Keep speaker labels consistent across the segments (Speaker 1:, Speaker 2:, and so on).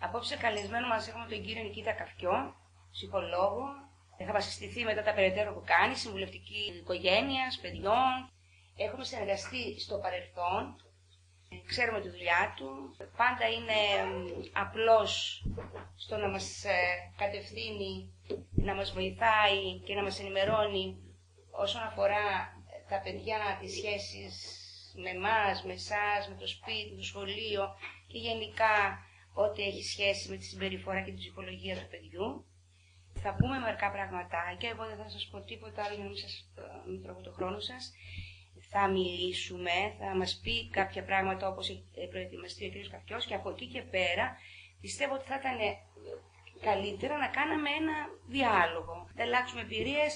Speaker 1: Απόψε καλεσμένο μας έχουμε τον κύριο Νικήτα Καφκιό, ψυχολόγο. Θα μας συστηθεί μετά τα περαιτέρω που κάνει, συμβουλευτική οικογένεια, παιδιών. Έχουμε συνεργαστεί στο παρελθόν. Ξέρουμε τη δουλειά του. Πάντα είναι απλός στο να μας ε, κατευθύνει, να μας βοηθάει και να μας ενημερώνει όσον αφορά τα παιδιά, τις σχέσεις με εμά, με εσάς, με το σπίτι, το σχολείο και γενικά ό,τι έχει σχέση με τη συμπεριφορά και την ψυχολογία του παιδιού. Θα πούμε μερικά πραγματάκια, εγώ δεν θα σας πω τίποτα άλλο για να μην σας μην τρώγω το χρόνο σας. Θα μιλήσουμε, θα μας πει κάποια πράγματα όπως έχει προετοιμαστεί ο κ. Καφιός και από εκεί και πέρα πιστεύω ότι θα ήταν καλύτερα να κάναμε ένα διάλογο. Θα αλλάξουμε εμπειρίες,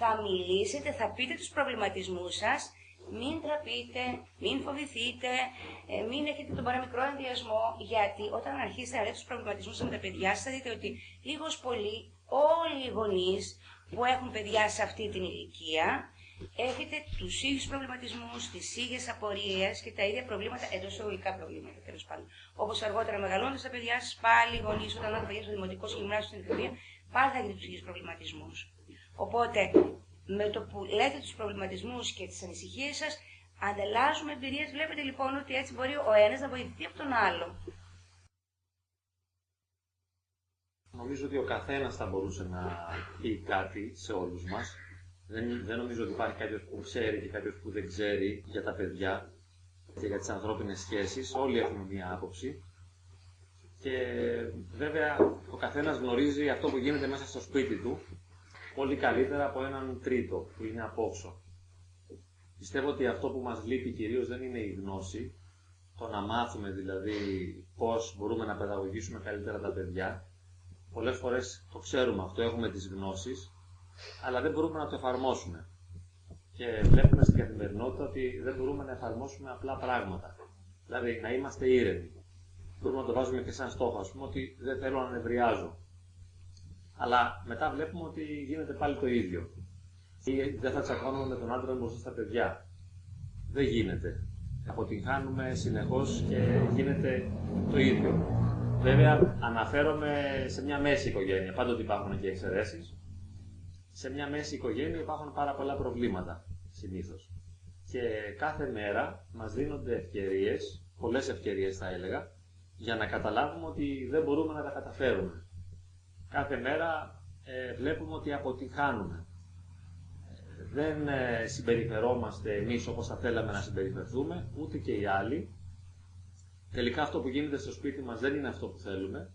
Speaker 1: θα μιλήσετε, θα πείτε τους προβληματισμούς σας μην τραπείτε, μην φοβηθείτε, ε, μην έχετε τον παραμικρό ενδιασμό, γιατί όταν αρχίσετε να λέτε τους προβληματισμούς με τα παιδιά σας, θα δείτε ότι λίγος πολύ όλοι οι γονείς που έχουν παιδιά σε αυτή την ηλικία έχετε τους ίδιους προβληματισμούς, τις ίδιες απορίες και τα ίδια προβλήματα, εντός εισαγωγικά προβλήματα τέλος πάντων. Όπως αργότερα μεγαλώντα τα παιδιά σας, πάλι οι γονείς, όταν έχουν παιδιά στο δημοτικό, στο γυμνάσιο, στην εκπαιδεία, πάλι θα έχετε τους ίδιους προβληματισμούς. Οπότε με το που λέτε τους προβληματισμούς και τις ανησυχίες σας, ανταλλάσσουμε εμπειρίες. Βλέπετε λοιπόν ότι έτσι μπορεί ο ένας να βοηθηθεί από τον άλλο.
Speaker 2: Νομίζω ότι ο καθένας θα μπορούσε να πει κάτι σε όλους μας. Δεν, δεν νομίζω ότι υπάρχει κάποιος που ξέρει και κάποιος που δεν ξέρει για τα παιδιά και για τις ανθρώπινες σχέσεις. Όλοι έχουμε μία άποψη. Και βέβαια ο καθένας γνωρίζει αυτό που γίνεται μέσα στο σπίτι του πολύ καλύτερα από έναν τρίτο που είναι απόξω. Πιστεύω ότι αυτό που μας λείπει κυρίως δεν είναι η γνώση, το να μάθουμε δηλαδή πώς μπορούμε να παιδαγωγήσουμε καλύτερα τα παιδιά. Πολλές φορές το ξέρουμε αυτό, έχουμε τις γνώσεις, αλλά δεν μπορούμε να το εφαρμόσουμε. Και βλέπουμε στην καθημερινότητα ότι δεν μπορούμε να εφαρμόσουμε απλά πράγματα. Δηλαδή να είμαστε ήρεμοι. Μπορούμε να το βάζουμε και σαν στόχο, ας πούμε, ότι δεν θέλω να νευριάζω. Αλλά μετά βλέπουμε ότι γίνεται πάλι το ίδιο. Ή δεν θα τσακώνουμε με τον άντρα μπροστά στα παιδιά. Δεν γίνεται. Αποτυγχάνουμε συνεχώς και γίνεται το ίδιο. Βέβαια, αναφέρομαι σε μια μέση οικογένεια. Πάντοτε υπάρχουν και εξαιρέσεις. Σε μια μέση οικογένεια υπάρχουν πάρα πολλά προβλήματα συνήθως. Και κάθε μέρα μας δίνονται ευκαιρίες, πολλές ευκαιρίες θα έλεγα, για να καταλάβουμε ότι δεν μπορούμε να τα καταφέρουμε κάθε μέρα ε, βλέπουμε ότι αποτυχάνουμε. Δεν ε, συμπεριφερόμαστε εμείς όπως θα θέλαμε να συμπεριφερθούμε, ούτε και οι άλλοι. Τελικά αυτό που γίνεται στο σπίτι μας δεν είναι αυτό που θέλουμε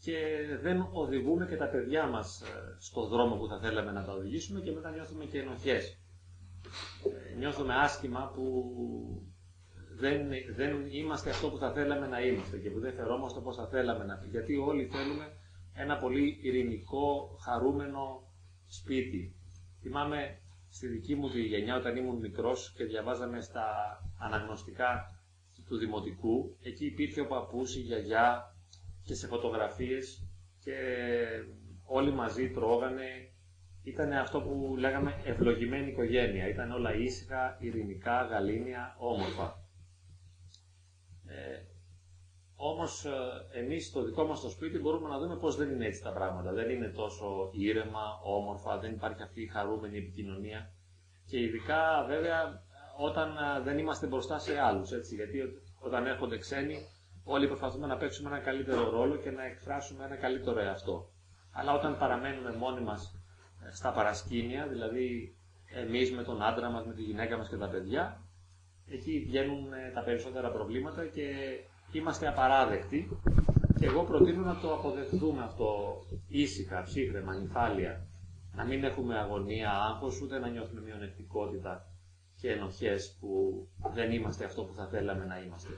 Speaker 2: και δεν οδηγούμε και τα παιδιά μας ε, στο δρόμο που θα θέλαμε να τα οδηγήσουμε και μετά νιώθουμε και ενοχές. Ε, νιώθουμε άσχημα που δεν, δεν είμαστε αυτό που θα θέλαμε να είμαστε και που δεν φερόμαστε όπως θα θέλαμε να Γιατί όλοι θέλουμε ένα πολύ ειρηνικό, χαρούμενο σπίτι. Θυμάμαι στη δική μου τη γενιά όταν ήμουν μικρός και διαβάζαμε στα αναγνωστικά του Δημοτικού, εκεί υπήρχε ο παππούς, η γιαγιά και σε φωτογραφίες και όλοι μαζί τρώγανε. Ήταν αυτό που λέγαμε ευλογημένη οικογένεια. Ήταν όλα ήσυχα, ειρηνικά, γαλήνια, όμορφα. Ε, Όμως ε, εμείς στο δικό μας το σπίτι μπορούμε να δούμε πώς δεν είναι έτσι τα πράγματα. Δεν είναι τόσο ήρεμα, όμορφα, δεν υπάρχει αυτή η χαρούμενη επικοινωνία. Και ειδικά βέβαια όταν ε, δεν είμαστε μπροστά σε άλλους. Γιατί όταν έρχονται ξένοι, όλοι προσπαθούμε να παίξουμε ένα καλύτερο ρόλο και να εκφράσουμε ένα καλύτερο εαυτό. Αλλά όταν παραμένουμε μόνοι μας ε, στα παρασκήνια, δηλαδή εμείς με τον άντρα μας, με τη γυναίκα μας και τα παιδιά, εκεί βγαίνουν τα περισσότερα προβλήματα και είμαστε απαράδεκτοι και εγώ προτείνω να το αποδεχθούμε αυτό ήσυχα, ψύχρεμα, νυφάλια. Να μην έχουμε αγωνία, άγχος, ούτε να νιώθουμε μειονεκτικότητα και ενοχές που δεν είμαστε αυτό που θα θέλαμε να είμαστε.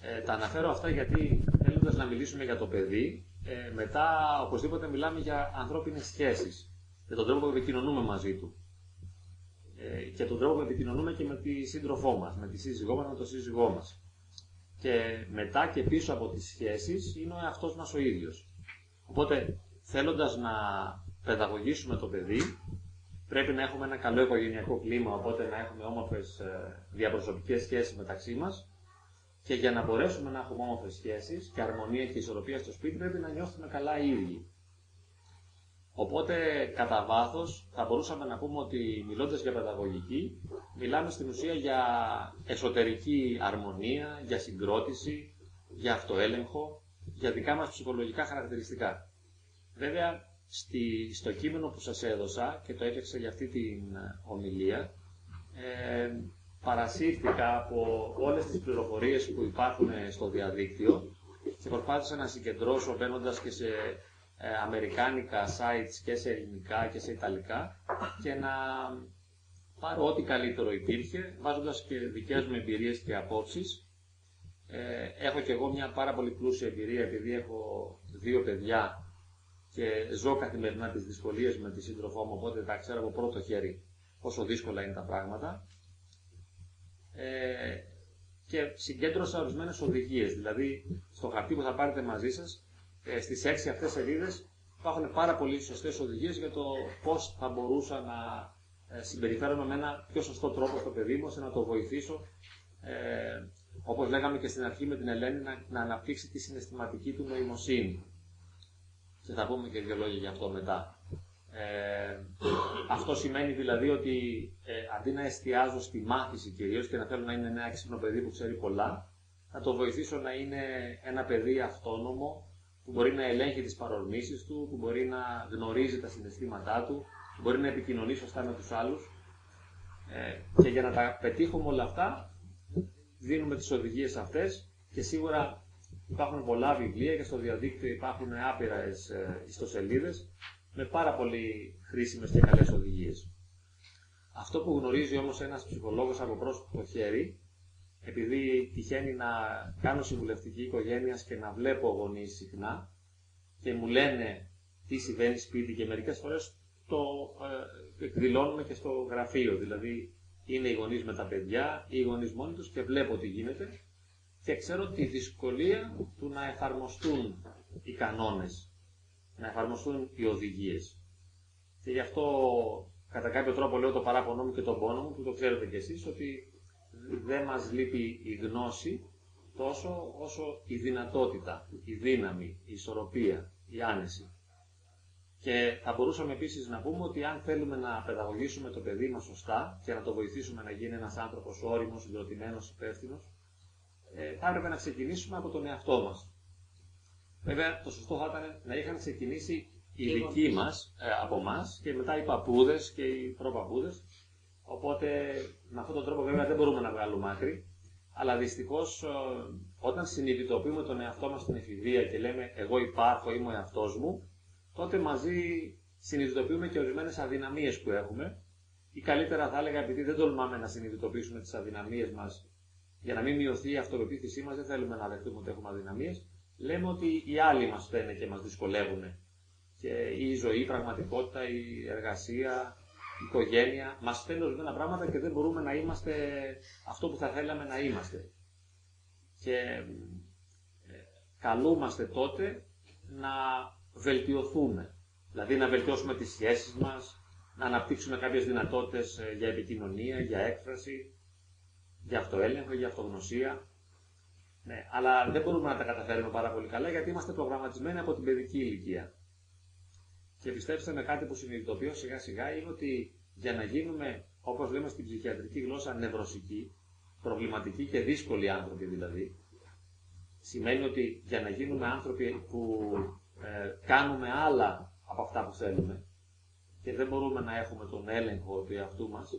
Speaker 2: Ε, τα αναφέρω αυτά γιατί θέλοντας να μιλήσουμε για το παιδί, ε, μετά οπωσδήποτε μιλάμε για ανθρώπινες σχέσεις, για τον τρόπο που επικοινωνούμε μαζί του. Ε, και τον τρόπο που επικοινωνούμε και με τη σύντροφό μας, με τη σύζυγό μας, με τον σύζυγό μας και μετά και πίσω από τις σχέσεις είναι ο εαυτός μας ο ίδιος. Οπότε θέλοντας να παιδαγωγήσουμε το παιδί πρέπει να έχουμε ένα καλό οικογενειακό κλίμα οπότε να έχουμε όμορφες ε, διαπροσωπικές σχέσεις μεταξύ μας Και για να μπορέσουμε να έχουμε όμορφες σχέσεις και αρμονία και ισορροπία στο σπίτι, πρέπει να νιώθουμε καλά οι ίδιοι. Οπότε, κατά βάθος, θα μπορούσαμε να πούμε ότι μιλώντας για παιδαγωγική, μιλάμε στην ουσία για εσωτερική αρμονία, για συγκρότηση, για αυτοέλεγχο, για δικά μας ψυχολογικά χαρακτηριστικά. Βέβαια, στη, στο κείμενο που σας έδωσα και το έφτιαξα για αυτή την ομιλία, ε, παρασύρθηκα από όλες τις πληροφορίες που υπάρχουν στο διαδίκτυο και προσπάθησα να συγκεντρώσω μπαίνοντας και σε ε, αμερικάνικα sites και σε ελληνικά και σε ιταλικά και να πάρω ό,τι καλύτερο υπήρχε, βάζοντας και δικές μου εμπειρίες και απόψεις. Ε, έχω και εγώ μια πάρα πολύ πλούσια εμπειρία επειδή έχω δύο παιδιά και ζω καθημερινά τις δυσκολίες με τη σύντροφό μου, οπότε τα ξέρω από πρώτο χέρι πόσο δύσκολα είναι τα πράγματα. Ε, και συγκέντρωσα ορισμένες οδηγίες. Δηλαδή, στο χαρτί που θα πάρετε μαζί σας, ε, στις έξι αυτές σελίδες υπάρχουν πάρα πολύ σωστές οδηγίες για το πώς θα μπορούσα να ε, συμπεριφέρομαι με ένα πιο σωστό τρόπο στο παιδί μου, ώστε να το βοηθήσω. Ε, Όπως λέγαμε και στην αρχή με την Ελένη, να, να αναπτύξει τη συναισθηματική του νοημοσύνη. Και θα πούμε και δύο λόγια για αυτό μετά. Ε, αυτό σημαίνει δηλαδή ότι ε, αντί να εστιάζω στη μάθηση κυρίως και να θέλω να είναι ένα έξυπνο παιδί που ξέρει πολλά, θα το βοηθήσω να είναι ένα παιδί αυτόνομο που μπορεί να ελέγχει τις παρορμήσεις του, που μπορεί να γνωρίζει τα συναισθήματά του, που μπορεί να επικοινωνεί σωστά με τους άλλους. Ε, και για να τα πετύχουμε όλα αυτά, δίνουμε τις οδηγίες αυτές και σίγουρα υπάρχουν πολλά βιβλία και στο διαδίκτυο υπάρχουν άπειρες ε, ιστοσελίδες με πάρα πολύ χρήσιμες και καλές οδηγίες. Αυτό που γνωρίζει όμως ένας ψυχολόγος από πρόσωπο χέρι, επειδή τυχαίνει να κάνω συμβουλευτική οικογένεια και να βλέπω γονείς συχνά και μου λένε τι συμβαίνει σπίτι και μερικές φορές το ε, εκδηλώνουμε και στο γραφείο, δηλαδή είναι οι γονείς με τα παιδιά ή οι γονείς μόνοι τους και βλέπω τι γίνεται και ξέρω τη δυσκολία του να εφαρμοστούν οι κανόνες να εφαρμοστούν οι οδηγίες. Και γι' αυτό κατά κάποιο τρόπο λέω το παράπονό μου και τον πόνο μου, που το ξέρετε κι εσείς, ότι δεν μας λείπει η γνώση τόσο όσο η δυνατότητα, η δύναμη, η ισορροπία, η άνεση. Και θα μπορούσαμε επίσης να πούμε ότι αν θέλουμε να παιδαγωγήσουμε το παιδί μας σωστά και να το βοηθήσουμε να γίνει ένας άνθρωπος όριμος, συγκροτημένος, υπεύθυνος, ε, θα έπρεπε να ξεκινήσουμε από τον εαυτό μας. Βέβαια, το σωστό θα ήταν να είχαν ξεκινήσει οι δικοί μας ε, από εμά και μετά οι παππούδες και οι προπαππούδες. Οπότε, με αυτόν τον τρόπο, βέβαια, δεν μπορούμε να βγάλουμε άκρη. Αλλά δυστυχώς, ε, όταν συνειδητοποιούμε τον εαυτό μας στην εφηβεία και λέμε Εγώ υπάρχω, είμαι ο εαυτός μου, τότε μαζί συνειδητοποιούμε και ορισμένες αδυναμίες που έχουμε. Ή καλύτερα θα έλεγα, επειδή δεν τολμάμε να συνειδητοποιήσουμε τις αδυναμίες μας, για να μην μειωθεί η αυτοπεποίθησή μας, δεν θέλουμε να δεχτούμε ότι έχουμε αδυναμίες λέμε ότι οι άλλοι μας φταίνε και μας δυσκολεύουν. Και η ζωή, η πραγματικότητα, η εργασία, η οικογένεια, μας φταίνουν ορισμένα πράγματα και δεν μπορούμε να είμαστε αυτό που θα θέλαμε να είμαστε. Και ε, καλούμαστε τότε να βελτιωθούμε. Δηλαδή να βελτιώσουμε τις σχέσεις μας, να αναπτύξουμε κάποιες δυνατότητες ε, για επικοινωνία, για έκφραση, για αυτοέλεγχο, για αυτογνωσία. Ναι, αλλά δεν μπορούμε να τα καταφέρουμε πάρα πολύ καλά γιατί είμαστε προγραμματισμένοι από την παιδική ηλικία. Και πιστέψτε με κάτι που συνειδητοποιώ σιγά σιγά είναι ότι για να γίνουμε, όπως λέμε στην ψυχιατρική γλώσσα, νευρωσικοί, προβληματικοί και δύσκολοι άνθρωποι δηλαδή, σημαίνει ότι για να γίνουμε άνθρωποι που ε, κάνουμε άλλα από αυτά που θέλουμε και δεν μπορούμε να έχουμε τον έλεγχο του εαυτού μας,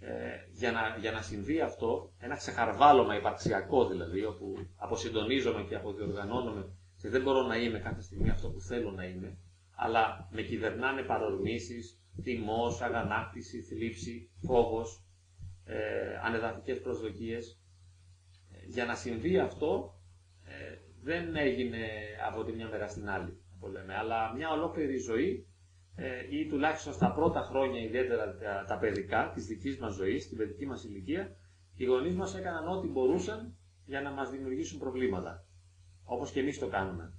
Speaker 2: ε, για, να, για να συμβεί αυτό, ένα ξεχαρβάλωμα υπαρξιακό δηλαδή, όπου αποσυντονίζομαι και αποδιοργανώνομαι και δεν μπορώ να είμαι κάθε στιγμή αυτό που θέλω να είμαι, αλλά με κυβερνάνε παρορμήσεις, θυμός, αγανάκτηση, θλίψη, φόβος, ε, ανεδαφικές προσδοκίες. Ε, για να συμβεί αυτό ε, δεν έγινε από τη μια μέρα στην άλλη, αλλά μια ολόκληρη ζωή ε, ή τουλάχιστον στα πρώτα χρόνια, ιδιαίτερα τα, παιδικά της δικής μας ζωής, στην παιδική μας ηλικία, οι γονείς μας έκαναν ό,τι μπορούσαν για να μας δημιουργήσουν προβλήματα. Όπως και εμείς το κάνουμε.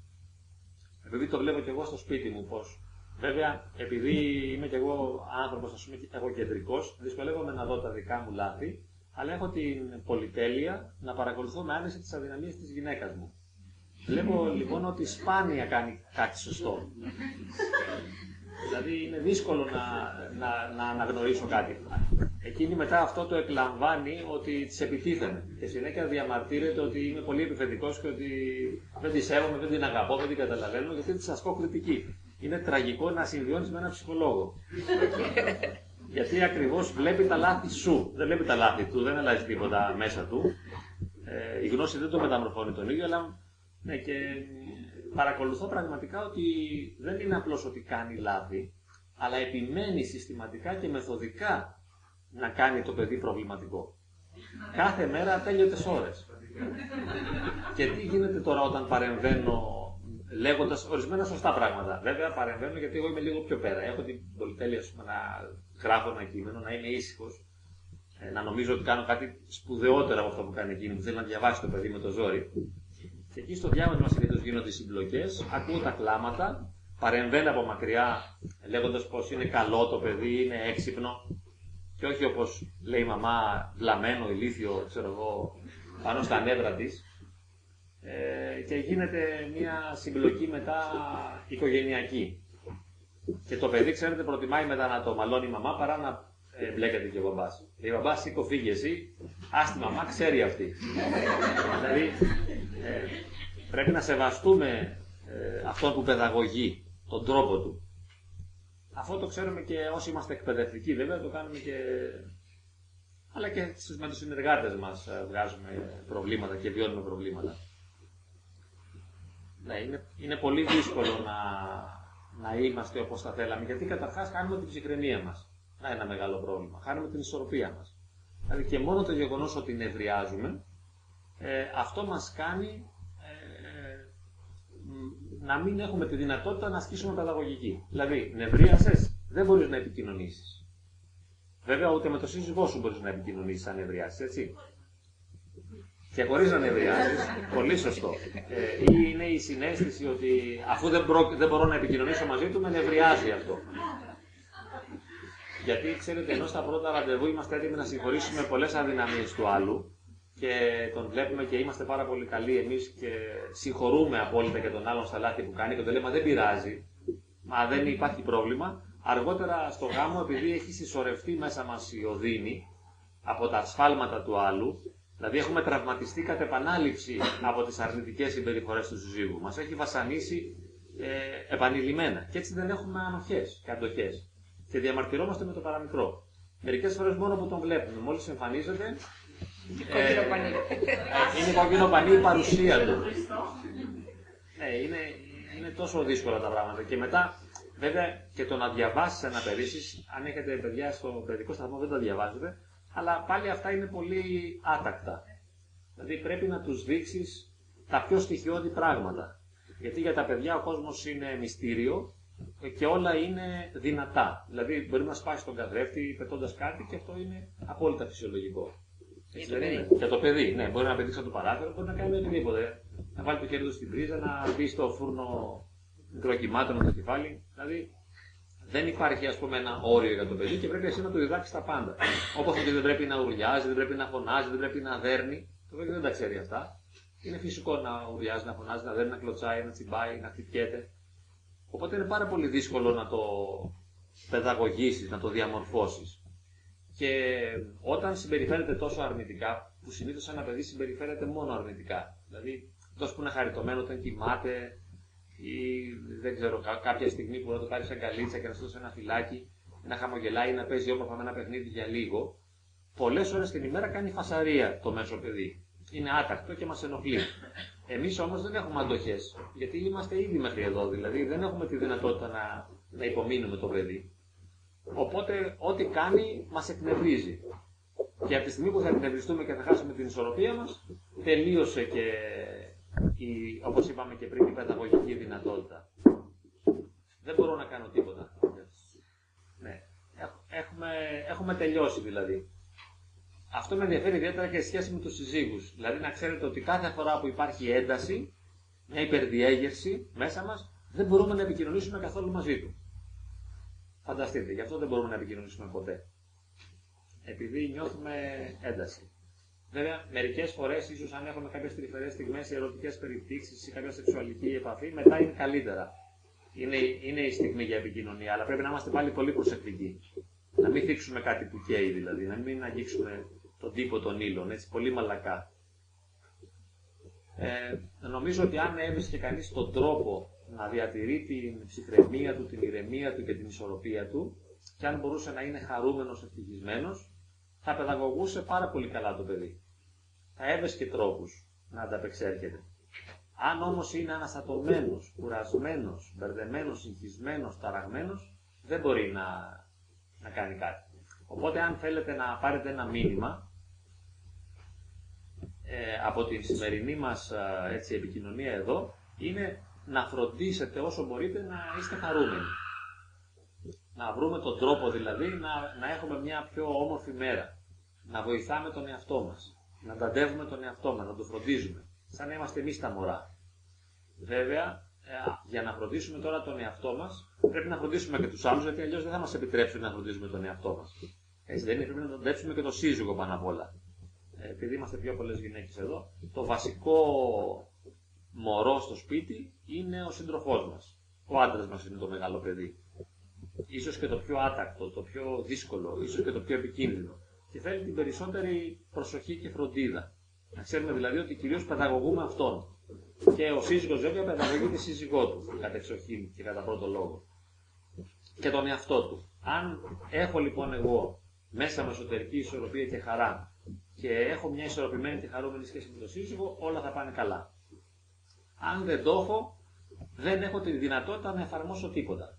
Speaker 2: Επειδή το βλέπω και εγώ στο σπίτι μου πώ. Βέβαια, επειδή είμαι και εγώ άνθρωπος, ας πούμε, εγωκεντρικό, δυσκολεύομαι να δω τα δικά μου λάθη, αλλά έχω την πολυτέλεια να παρακολουθώ με άνεση τις αδυναμίες της γυναίκας μου. Βλέπω λοιπόν ότι σπάνια κάνει κάτι σωστό. δηλαδή είναι δύσκολο να, να, να αναγνωρίσω κάτι. Εκείνη μετά αυτό το εκλαμβάνει ότι της επιτίθενε. Και συνέχεια διαμαρτύρεται ότι είμαι πολύ επιθετικός και ότι δεν τη σέβομαι, δεν την αγαπώ, δεν την καταλαβαίνω, γιατί της ασκώ κριτική. Είναι τραγικό να συμβιώνεις με έναν ψυχολόγο. γιατί ακριβώς βλέπει τα λάθη σου. Δεν βλέπει τα λάθη του, δεν αλλάζει τίποτα μέσα του. Ε, η γνώση δεν το μεταμορφώνει τον ίδιο, αλλά ναι, και παρακολουθώ πραγματικά ότι δεν είναι απλώς ότι κάνει λάθη, αλλά επιμένει συστηματικά και μεθοδικά να κάνει το παιδί προβληματικό. Κάθε μέρα τέλειωτες ώρες. Και τι γίνεται τώρα όταν παρεμβαίνω λέγοντας ορισμένα σωστά πράγματα. Βέβαια, παρεμβαίνω γιατί εγώ είμαι λίγο πιο πέρα. Έχω την πολυτέλεια πούμε, να γράφω ένα κείμενο, να είμαι ήσυχος, ε, να νομίζω ότι κάνω κάτι σπουδαιότερο από αυτό που κάνει εκείνη, που θέλει να διαβάσει το παιδί με το ζόρι. Και εκεί στο διάβασμα συνήθως γίνονται συμπλοκές, ακούω τα κλάματα, παρεμβαίνει από μακριά λέγοντας πως είναι καλό το παιδί, είναι έξυπνο. Και όχι όπως λέει η μαμά, βλαμμένο, ηλίθιο, ξέρω εγώ, πάνω στα νεύρα της. Ε, και γίνεται μια συμπλοκή μετά οικογενειακή. Και το παιδί, ξέρετε, προτιμάει μετά να το μαλώνει η μαμά παρά να ε, μπλέκεται και ο μπαμπάς. Η μπαμπά σήκω φύγε εσύ, άστι μαμά, ξέρει αυτή. δηλαδή, ε, πρέπει να σεβαστούμε ε, αυτόν που παιδαγωγεί, τον τρόπο του. Αυτό το ξέρουμε και όσοι είμαστε εκπαιδευτικοί, βέβαια το κάνουμε και. αλλά και με τους συνεργάτες μας ε, βγάζουμε προβλήματα και βιώνουμε προβλήματα. Ναι, είναι, είναι πολύ δύσκολο να, να είμαστε όπως θα θέλαμε, γιατί καταρχάς χάνουμε την ψυχραιμία μας. Να ένα μεγάλο πρόβλημα. Χάνουμε την ισορροπία μας. Δηλαδή και μόνο το γεγονός ότι νευριάζουμε, ε, αυτό μας κάνει να μην έχουμε τη δυνατότητα να ασκήσουμε παιδαγωγική. Δηλαδή, νευρίασες, δεν μπορείς να επικοινωνήσεις. Βέβαια, ούτε με το σύζυγό σου μπορείς να επικοινωνήσεις αν νευριάσεις, έτσι. Και χωρίς να νευριάζει, πολύ σωστό. Ε, ή είναι η συνέστηση ότι αφού δεν, δεν μπορώ να επικοινωνήσω μαζί του, με νευριάζει αυτό. Γιατί ξέρετε, ενώ στα πρώτα ραντεβού είμαστε έτοιμοι να συγχωρήσουμε πολλές αδυναμίες του άλλου, και τον βλέπουμε και είμαστε πάρα πολύ καλοί εμείς και συγχωρούμε απόλυτα και τον άλλον στα λάθη που κάνει και τον λέμε δεν πειράζει, μα δεν υπάρχει πρόβλημα. Αργότερα στο γάμο, επειδή έχει συσσωρευτεί μέσα μας η οδύνη από τα ασφάλματα του άλλου, δηλαδή έχουμε τραυματιστεί κατ' επανάληψη από τις αρνητικές συμπεριφορές του συζύγου. Μας έχει βασανίσει ε, επανειλημμένα και έτσι δεν έχουμε ανοχές και αντοχές και διαμαρτυρόμαστε με το παραμικρό. Μερικές φορές μόνο που τον βλέπουμε, μόλις εμφανίζεται,
Speaker 1: ε,
Speaker 2: είναι κόκκινο πανί η παρουσία του. Ναι, είναι, είναι τόσο δύσκολα τα πράγματα. Και μετά, βέβαια, και το να διαβάσεις ένα περίσεις, αν έχετε παιδιά στο παιδικό σταθμό δεν τα διαβάζετε, αλλά πάλι αυτά είναι πολύ άτακτα. Δηλαδή πρέπει να τους δείξεις τα πιο στοιχειώδη πράγματα. Γιατί για τα παιδιά ο κόσμος είναι μυστήριο και όλα είναι δυνατά. Δηλαδή μπορεί να σπάσει τον καθρέφτη πετώντας κάτι και αυτό είναι απόλυτα φυσιολογικό.
Speaker 1: Για το παιδί.
Speaker 2: Για το παιδί, ναι. Μπορεί να πετύχει το παράθυρο, μπορεί να κάνει οτιδήποτε. Να βάλει το χέρι του στην πρίζα, να μπει στο φούρνο μικροκυμάτων το κεφάλι. Δηλαδή δεν υπάρχει ας πούμε ένα όριο για το παιδί και πρέπει εσύ να του διδάξεις τα πάντα. Όπως ότι δεν πρέπει να ουρλιάζει, δεν πρέπει να φωνάζει, δεν πρέπει να δέρνει. Το παιδί δεν τα ξέρει αυτά. Είναι φυσικό να ουρλιάζει, να φωνάζει, να δέρνει, να κλωτσάει, να τσιμπάει, να χτυπιέται. Οπότε είναι πάρα πολύ δύσκολο να το παιδαγωγήσεις, να το διαμορφώσεις. Και όταν συμπεριφέρεται τόσο αρνητικά, που συνήθως ένα παιδί συμπεριφέρεται μόνο αρνητικά. Δηλαδή, τόσο που είναι χαριτωμένο όταν κοιμάται, ή δεν ξέρω, κάποια στιγμή που να το πάρει σαν καλίτσα και να σου δώσει ένα φυλάκι, να χαμογελάει ή να παίζει όμορφα με ένα παιχνίδι για λίγο, πολλές ώρες την ημέρα κάνει φασαρία το μέσο παιδί. Είναι άτακτο και μας ενοχλεί. Εμείς όμως δεν έχουμε αντοχές, γιατί είμαστε ήδη μέχρι εδώ, δηλαδή δεν έχουμε τη δυνατότητα να, να υπομείνουμε το παιδί. Οπότε ό,τι κάνει μας εκνευρίζει. Και από τη στιγμή που θα εκνευριστούμε και θα χάσουμε την ισορροπία μας, τελείωσε και η, όπως είπαμε και πριν η παιδαγωγική δυνατότητα. Δεν μπορώ να κάνω τίποτα. Ναι. Έχουμε, έχουμε τελειώσει δηλαδή. Αυτό με ενδιαφέρει ιδιαίτερα και σε σχέση με τους συζύγους. Δηλαδή να ξέρετε ότι κάθε φορά που υπάρχει ένταση, μια υπερδιέγερση μέσα μας, δεν μπορούμε να επικοινωνήσουμε καθόλου μαζί του. Φανταστείτε, γι' αυτό δεν μπορούμε να επικοινωνήσουμε ποτέ. επειδή νιώθουμε ένταση. Βέβαια, μερικές φορές, ίσως αν έχουμε κάποιες τρυφερές στιγμές ή ερωτικές περιπτύξεις ή κάποια σεξουαλική επαφή, μετά είναι καλύτερα. Είναι, είναι η στιγμή για επικοινωνία, αλλά πρέπει να είμαστε πάλι πολύ προσεκτικοί. Να μην θίξουμε κάτι που καίει δηλαδή, να μην αγγίξουμε τον τύπο των ύλων, έτσι πολύ μαλακά. Ε, νομίζω ότι αν έβρισκε κανείς τον τρόπο να διατηρεί την ψυχραιμία του, την ηρεμία του και την ισορροπία του, και αν μπορούσε να είναι χαρούμενος, ευτυχισμένος, θα παιδαγωγούσε πάρα πολύ καλά το παιδί. Θα έβρισκε τρόπους να ανταπεξέρχεται. Αν όμως είναι αναστατωμένος, κουρασμένος, μπερδεμένος, συγχυσμένος, ταραγμένος, δεν μπορεί να, να κάνει κάτι. Οπότε αν θέλετε να πάρετε ένα μήνυμα ε, από την σημερινή μας έτσι, επικοινωνία εδώ, είναι να φροντίσετε όσο μπορείτε να είστε χαρούμενοι. Να βρούμε τον τρόπο δηλαδή να, να έχουμε μια πιο όμορφη μέρα. Να βοηθάμε τον εαυτό μας. Να ταντεύουμε τον εαυτό μας, να τον φροντίζουμε. Σαν να είμαστε εμείς τα μωρά. Βέβαια, ε, για να φροντίσουμε τώρα τον εαυτό μας, πρέπει να φροντίσουμε και τους άλλους, γιατί αλλιώς δεν θα μας επιτρέψουν να φροντίζουμε τον εαυτό μας. Έτσι δεν είναι, πρέπει να ταντεύσουμε και το σύζυγο πάνω απ' όλα. Ε, επειδή είμαστε πιο πολλές γυναίκες εδώ, το βασικό μωρός στο σπίτι είναι ο σύντροφός μας. Ο άντρας μας είναι το μεγάλο παιδί ίσως και το πιο άτακτο, το πιο δύσκολο, ίσως και το πιο επικίνδυνο. Και θέλει την περισσότερη προσοχή και φροντίδα. Να ξέρουμε δηλαδή ότι κυρίως παιδαγωγούμε αυτόν. Και ο σύζυγος βέβαια παιδαγωγεί τη σύζυγό του, κατά εξοχήν και κατά πρώτο λόγο. Και τον εαυτό του. Αν έχω λοιπόν εγώ μέσα με εσωτερική ισορροπία και χαρά και έχω μια ισορροπημένη και χαρούμενη σχέση με τον σύζυγο, όλα θα πάνε καλά. Αν δεν το έχω, δεν έχω τη δυνατότητα να εφαρμόσω τίποτα.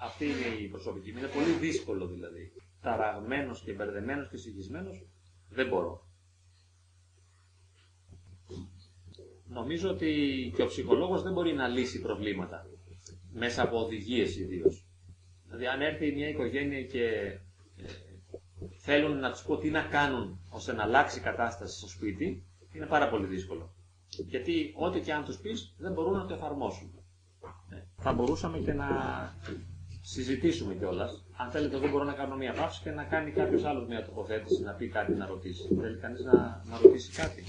Speaker 2: Αυτή είναι η προσωπική μου. Είναι πολύ δύσκολο δηλαδή. Ταραγμένος και μπερδεμένος και συγχυσμένος δεν μπορώ. Νομίζω ότι και ο ψυχολόγος δεν μπορεί να λύσει προβλήματα. Μέσα από οδηγίες ιδίως. Δηλαδή αν έρθει μια οικογένεια και ε, θέλουν να τους πω τι να κάνουν ώστε να αλλάξει η κατάσταση στο σπίτι, είναι πάρα πολύ δύσκολο. Γιατί ό,τι και αν τους πεις δεν μπορούν να το εφαρμόσουν. Ε, θα μπορούσαμε και να συζητήσουμε κιόλας. Αν θέλετε, εγώ μπορώ να κάνω μια παύση και να κάνει κάποιος άλλος μια τοποθέτηση, να πει κάτι, να ρωτήσει. Θέλει κανείς να, να ρωτήσει κάτι.